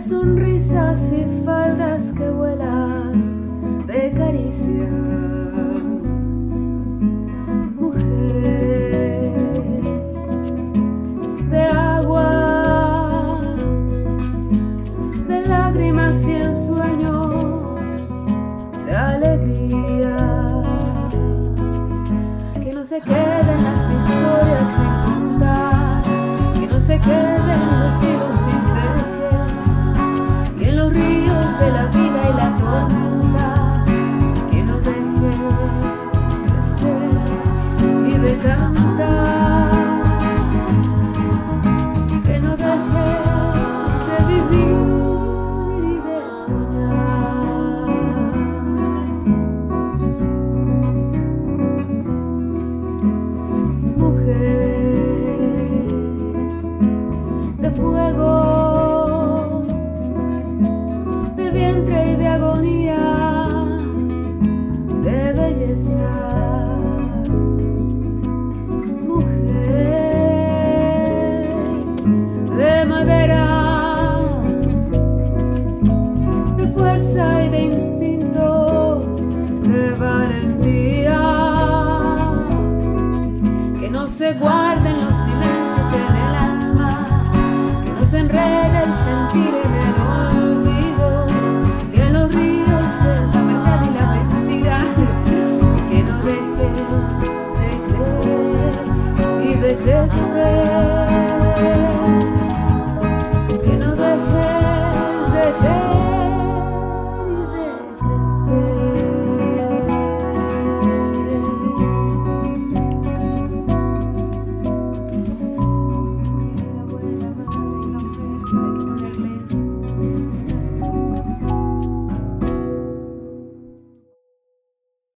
sonrisas y faldas que vuelan, come. de fuerza y de instinto, de valentía, que no se guarden los silencios en el alma, que no se enrede el sentir en el olvido, que en los ríos de la verdad y la mentira, que no dejes de creer y de crecer.